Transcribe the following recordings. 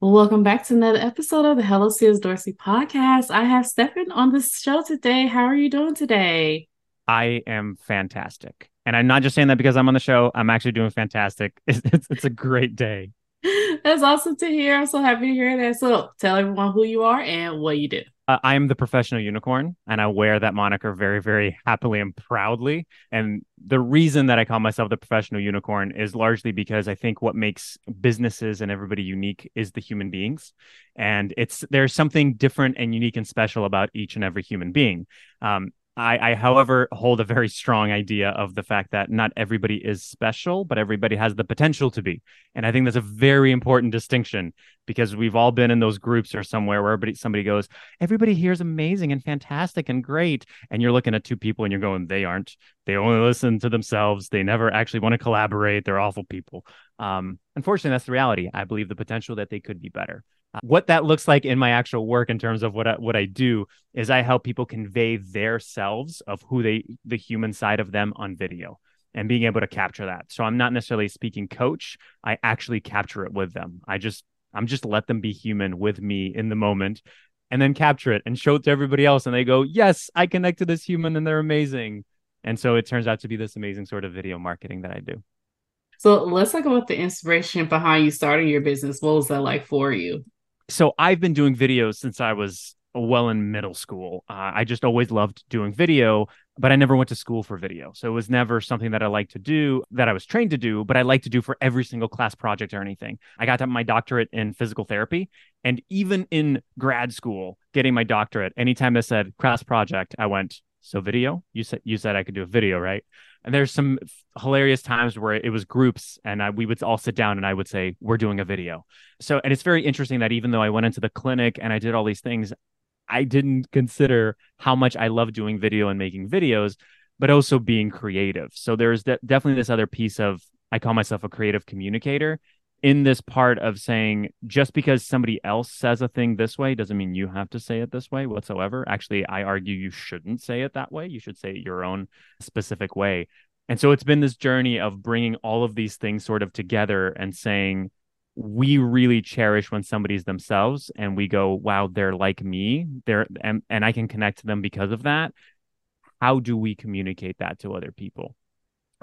Welcome back to another episode of the Hello Sis Dorsey podcast. I have Stefan on the show today. How are you doing today? I am fantastic. And I'm not just saying that because I'm on the show. I'm actually doing fantastic. It's, it's, it's a great day. That's awesome to hear. I'm so happy to hear that. So tell everyone who you are and what you do. Uh, I am the professional unicorn, and I wear that moniker very, very happily and proudly. And the reason that I call myself the professional unicorn is largely because I think what makes businesses and everybody unique is the human beings, and it's there's something different and unique and special about each and every human being. Um, I, I, however, hold a very strong idea of the fact that not everybody is special, but everybody has the potential to be. And I think that's a very important distinction because we've all been in those groups or somewhere where everybody, somebody goes, everybody here is amazing and fantastic and great. And you're looking at two people and you're going, they aren't. They only listen to themselves. They never actually want to collaborate. They're awful people. Um, unfortunately, that's the reality. I believe the potential that they could be better what that looks like in my actual work in terms of what I, what I do is I help people convey their selves of who they the human side of them on video and being able to capture that. So I'm not necessarily speaking coach, I actually capture it with them. I just I'm just let them be human with me in the moment and then capture it and show it to everybody else and they go, "Yes, I connect to this human and they're amazing." And so it turns out to be this amazing sort of video marketing that I do. So let's talk about the inspiration behind you starting your business. What was that like for you? So I've been doing videos since I was well in middle school. Uh, I just always loved doing video, but I never went to school for video. So it was never something that I liked to do, that I was trained to do, but I like to do for every single class project or anything. I got my doctorate in physical therapy. And even in grad school, getting my doctorate, anytime they said class project, I went, so video? You said you said I could do a video, right? And there's some hilarious times where it was groups and I, we would all sit down and I would say, We're doing a video. So, and it's very interesting that even though I went into the clinic and I did all these things, I didn't consider how much I love doing video and making videos, but also being creative. So, there's de- definitely this other piece of I call myself a creative communicator in this part of saying just because somebody else says a thing this way doesn't mean you have to say it this way whatsoever. Actually, I argue you shouldn't say it that way. You should say it your own specific way. And so it's been this journey of bringing all of these things sort of together and saying, we really cherish when somebody's themselves and we go, wow, they're like me. They're and, and I can connect to them because of that. How do we communicate that to other people?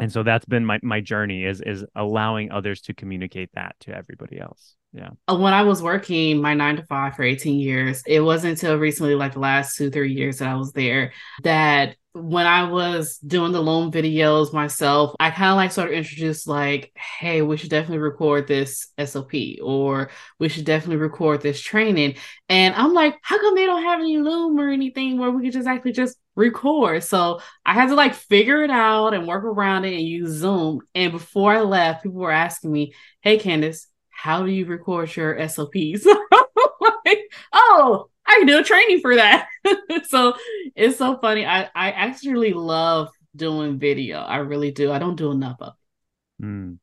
And so that's been my my journey is is allowing others to communicate that to everybody else yeah uh, when i was working my nine to five for 18 years it wasn't until recently like the last two three years that i was there that when I was doing the loan videos myself, I kind of like sort of introduced like, hey, we should definitely record this SOP or we should definitely record this training. And I'm like, how come they don't have any Loom or anything where we could just actually just record? So I had to like figure it out and work around it and use Zoom. And before I left, people were asking me, hey, Candace, how do you record your SOPs? like, oh, I can do a training for that. so it's so funny. I, I actually love doing video. I really do. I don't do enough of it. Mm.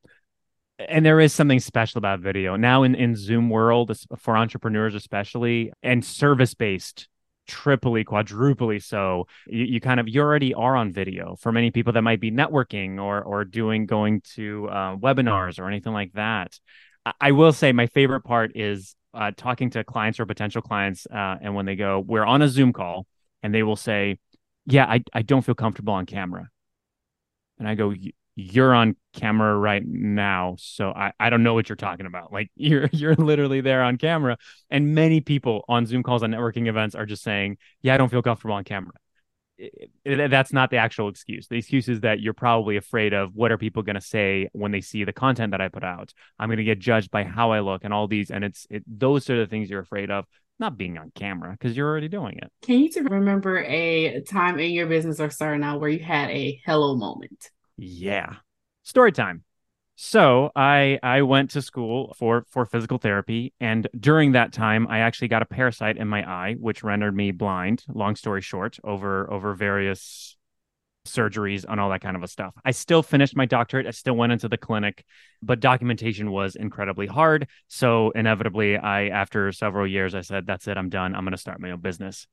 And there is something special about video now in, in Zoom world for entrepreneurs, especially and service based triply, quadruply so. You, you, kind of you already are on video. For many people, that might be networking or or doing going to uh, webinars or anything like that. I, I will say my favorite part is uh, talking to clients or potential clients, uh, and when they go, we're on a Zoom call, and they will say, "Yeah, I I don't feel comfortable on camera," and I go, "You're on camera right now, so I I don't know what you're talking about. Like you're you're literally there on camera." And many people on Zoom calls on networking events are just saying, "Yeah, I don't feel comfortable on camera." it, it, that's not the actual excuse. The excuse is that you're probably afraid of what are people going to say when they see the content that I put out. I'm going to get judged by how I look and all these, and it's it, those are the things you're afraid of. Not being on camera because you're already doing it. Can you remember a time in your business or starting out where you had a hello moment? Yeah, story time. So I I went to school for for physical therapy, and during that time, I actually got a parasite in my eye, which rendered me blind. Long story short, over over various surgeries and all that kind of a stuff. I still finished my doctorate. I still went into the clinic, but documentation was incredibly hard. So inevitably, I after several years, I said, "That's it. I'm done. I'm going to start my own business."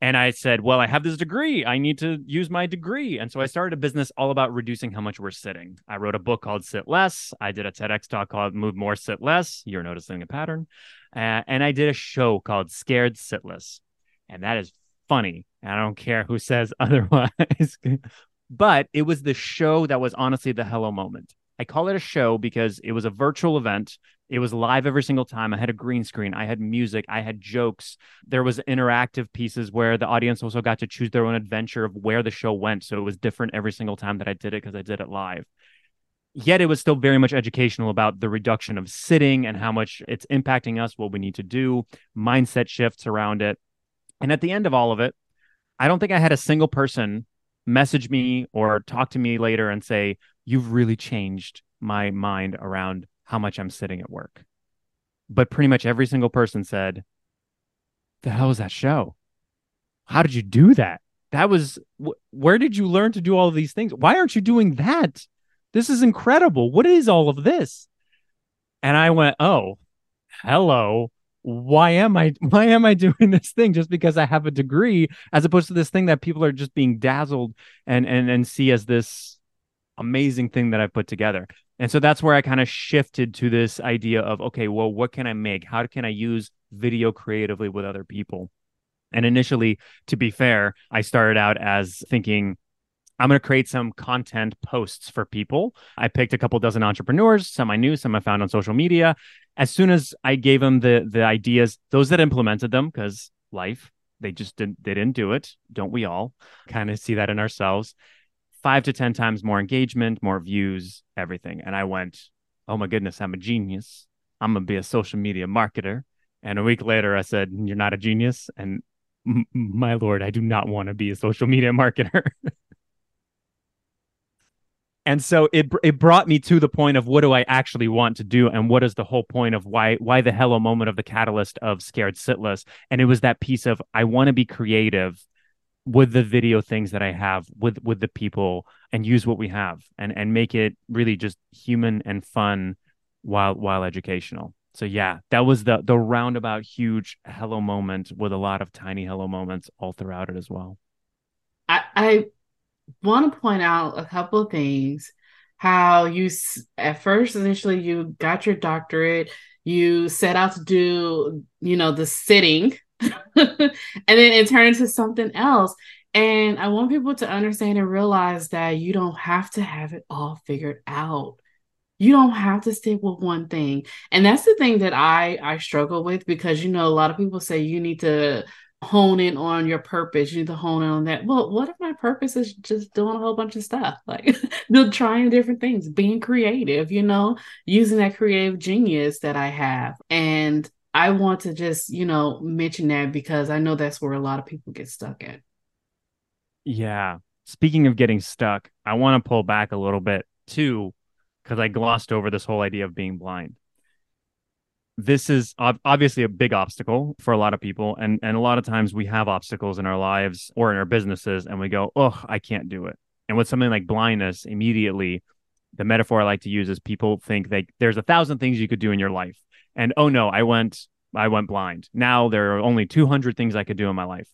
And I said, Well, I have this degree. I need to use my degree. And so I started a business all about reducing how much we're sitting. I wrote a book called Sit Less. I did a TEDx talk called Move More, Sit Less. You're noticing a pattern. Uh, and I did a show called Scared Sitless. And that is funny. And I don't care who says otherwise. but it was the show that was honestly the hello moment. I call it a show because it was a virtual event. It was live every single time. I had a green screen, I had music, I had jokes. There was interactive pieces where the audience also got to choose their own adventure of where the show went. So it was different every single time that I did it because I did it live. Yet it was still very much educational about the reduction of sitting and how much it's impacting us, what we need to do, mindset shifts around it. And at the end of all of it, I don't think I had a single person message me or talk to me later and say, You've really changed my mind around how much I'm sitting at work. But pretty much every single person said, The hell is that show? How did you do that? That was wh- where did you learn to do all of these things? Why aren't you doing that? This is incredible. What is all of this? And I went, Oh, hello why am I why am I doing this thing just because I have a degree as opposed to this thing that people are just being dazzled and and and see as this amazing thing that i've put together. And so that's where I kind of shifted to this idea of okay, well, what can I make? How can I use video creatively with other people? And initially, to be fair, I started out as thinking I'm going to create some content posts for people. I picked a couple dozen entrepreneurs, some I knew, some I found on social media. As soon as I gave them the the ideas, those that implemented them, because life, they just didn't they didn't do it. Don't we all kind of see that in ourselves? Five to ten times more engagement, more views, everything. And I went, oh my goodness, I'm a genius. I'm gonna be a social media marketer. And a week later, I said, "You're not a genius." And my lord, I do not want to be a social media marketer. and so it it brought me to the point of what do I actually want to do and what is the whole point of why why the hello moment of the catalyst of scared sitless and it was that piece of I want to be creative with the video things that I have with with the people and use what we have and and make it really just human and fun while while educational. So yeah, that was the the roundabout huge hello moment with a lot of tiny hello moments all throughout it as well. I, I want to point out a couple of things. How you, at first, initially, you got your doctorate, you set out to do, you know, the sitting, and then it turned into something else. And I want people to understand and realize that you don't have to have it all figured out. You don't have to stick with one thing. And that's the thing that I I struggle with because you know a lot of people say you need to hone in on your purpose. You need to hone in on that. Well, what if my purpose is just doing a whole bunch of stuff, like trying different things, being creative, you know, using that creative genius that I have. And I want to just, you know, mention that because I know that's where a lot of people get stuck at. Yeah. Speaking of getting stuck, I want to pull back a little bit too, because I glossed over this whole idea of being blind this is obviously a big obstacle for a lot of people and and a lot of times we have obstacles in our lives or in our businesses and we go oh i can't do it and with something like blindness immediately the metaphor i like to use is people think that there's a thousand things you could do in your life and oh no i went i went blind. Now there are only 200 things i could do in my life.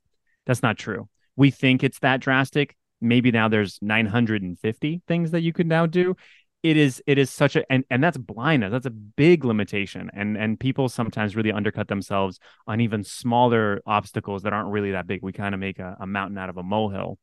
That's not true. We think it's that drastic. Maybe now there's 950 things that you could now do. It is it is such a and, and that's blindness. That's a big limitation. And and people sometimes really undercut themselves on even smaller obstacles that aren't really that big. We kind of make a, a, mountain out of a molehill.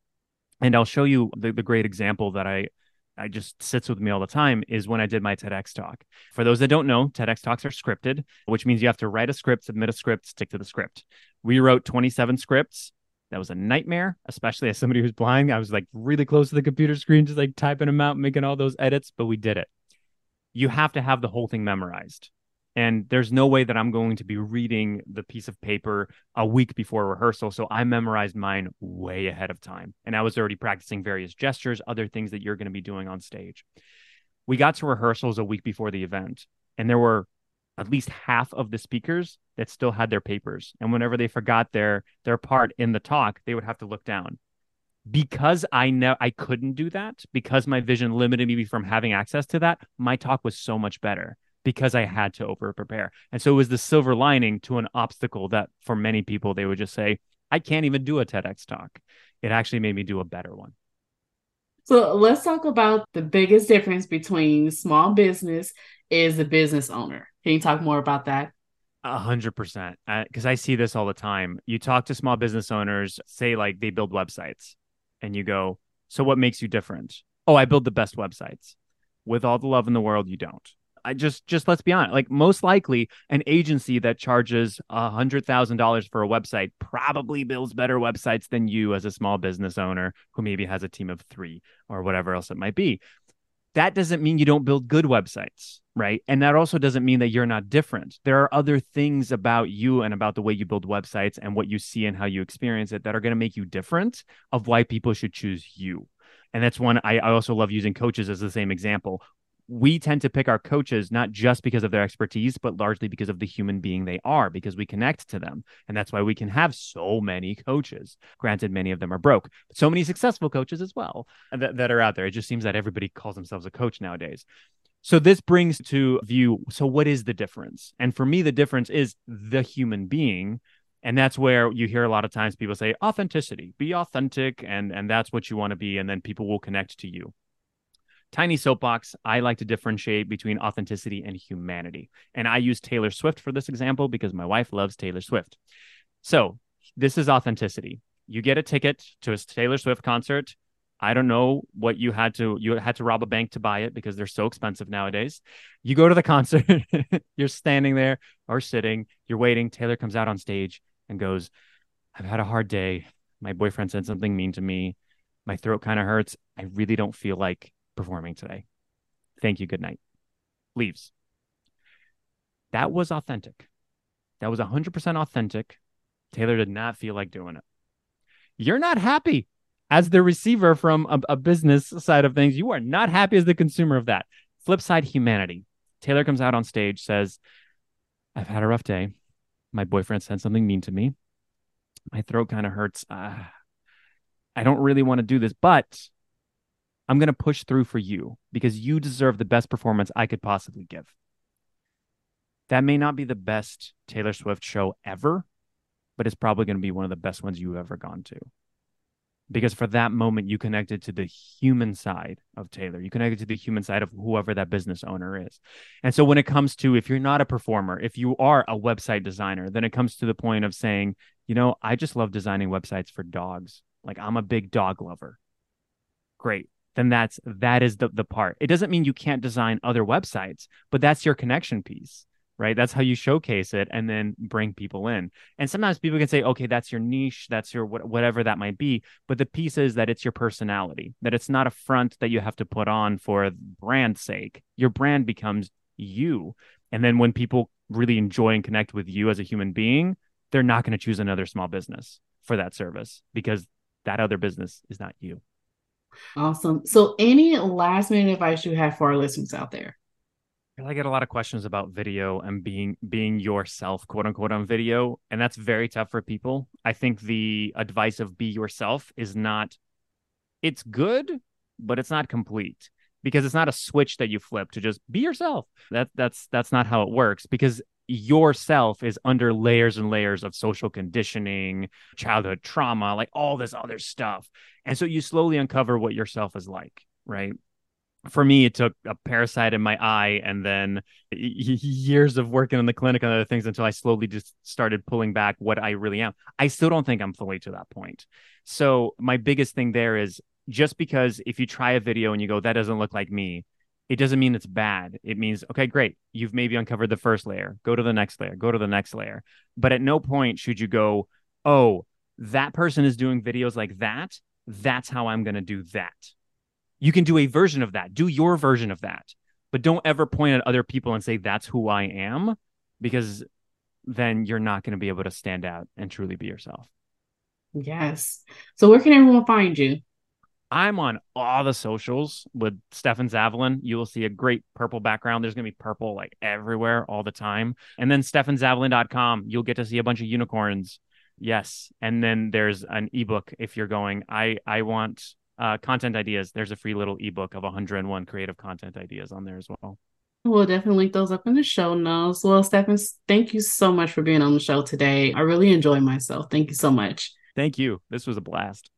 And i'll show you the, the great example that i I just sits with me all the time is when I did my TEDx talk. For those that don't know, TEDx talks are scripted, which means you have to write a script, submit a script, stick to the script. We wrote 27 scripts that was a nightmare, especially as somebody who's blind. I was like really close to the computer screen, just like typing them out, making all those edits, but we did it. You have to have the whole thing memorized. And there's no way that I'm going to be reading the piece of paper a week before rehearsal. So I memorized mine way ahead of time. And I was already practicing various gestures, other things that you're going to be doing on stage. We got to rehearsals a week before the event, and there were at least half of the speakers that still had their papers. And whenever they forgot their their part in the talk, they would have to look down. Because I know I couldn't do that, because my vision limited me from having access to that, my talk was so much better because I had to over prepare. And so it was the silver lining to an obstacle that for many people they would just say, I can't even do a TEDx talk. It actually made me do a better one. So let's talk about the biggest difference between small business is a business owner. Can you talk more about that? A hundred percent. Because I see this all the time. You talk to small business owners, say like they build websites, and you go, "So what makes you different?" Oh, I build the best websites. With all the love in the world, you don't. I just just let's be honest. Like most likely, an agency that charges a hundred thousand dollars for a website probably builds better websites than you as a small business owner who maybe has a team of three or whatever else it might be. That doesn't mean you don't build good websites, right? And that also doesn't mean that you're not different. There are other things about you and about the way you build websites and what you see and how you experience it that are going to make you different of why people should choose you. And that's one I, I also love using coaches as the same example we tend to pick our coaches not just because of their expertise, but largely because of the human being they are, because we connect to them. And that's why we can have so many coaches. Granted, many of them are broke, but so many successful coaches as well uh, that, that are out there. It just seems that everybody calls themselves a coach nowadays. So this brings to view so what is the difference? And for me, the difference is the human being. And that's where you hear a lot of times people say authenticity, be authentic, and and that's what you want to be, and then people will connect to you. Tiny soapbox, I like to differentiate between authenticity and humanity. And I use Taylor Swift for this example because my wife loves Taylor Swift. So this is authenticity. You get a ticket to a Taylor Swift concert. I don't know what you had to you had to rob a bank to buy it because they're so expensive nowadays. You go to the concert, you're standing there or sitting, you're waiting. Taylor comes out on stage and goes, "I've had a hard day. My boyfriend said something mean to me. My throat kind of hurts. I really don't feel like performing today. Thank you. Good night. Leaves. That was authentic. That was 100% authentic. Taylor did not feel like doing it. You're not happy as the receiver from a, a, business side of things. You are not happy as the consumer of that. Flip side, humanity. Taylor comes out on stage, says, I've had a rough day. My boyfriend said something mean to me. My throat kind of hurts. Uh, I don't really want to do this, but I'm going to push through for you because you deserve the best performance I could possibly give. That may not be the best Taylor Swift show ever, but it's probably going to be one of the best ones you've ever gone to. Because for that moment, you connected to the human side of Taylor. You connected to the human side of whoever that business owner is. And so, when it comes to if you're not a performer, if you are a website designer, then it comes to the point of saying, you know, I just love designing websites for dogs. Like, I'm a big dog lover. Great then that's that is the the part. It doesn't mean you can't design other websites, but that's your connection piece, right? That's how you showcase it and then bring people in. And sometimes people can say, okay, that's your niche, that's your whatever that might be. But the piece is that it's your personality, that it's not a front that you have to put on for brand sake. Your brand becomes you. And then when people really enjoy and connect with you as a human being, they're not going to choose another small business for that service because that other business is not you. Awesome. So, any last minute advice you have for our listeners out there? I get a lot of questions about video and being being yourself, quote unquote, on video, and that's very tough for people. I think the advice of be yourself is not. It's good, but it's not complete because it's not a switch that you flip to just be yourself. That that's that's not how it works because yourself is under layers and layers of social conditioning, childhood trauma, like all this other stuff. And so you slowly uncover what yourself is like, right? For me, it took a parasite in my eye and then years of working in the clinic and other things until I slowly just started pulling back what I really am. I still don't think I'm fully to that point. So, my biggest thing there is just because if you try a video and you go, that doesn't look like me, it doesn't mean it's bad. It means, okay, great. You've maybe uncovered the first layer. Go to the next layer. Go to the next layer. But at no point should you go, oh, that person is doing videos like that. That's how I'm going to do that. You can do a version of that. Do your version of that. But don't ever point at other people and say, that's who I am, because then you're not going to be able to stand out and truly be yourself. Yes. So, where can everyone find you? I'm on all the socials with Stefan Zavalin. You will see a great purple background. There's going to be purple like everywhere all the time. And then stefanzavalin.com, you'll get to see a bunch of unicorns. Yes. And then there's an ebook if you're going, I, I want uh, content ideas. There's a free little ebook of 101 creative content ideas on there as well. We'll definitely link those up in the show notes. Well, Stefan, thank you so much for being on the show today. I really enjoyed myself. Thank you so much. Thank you. This was a blast.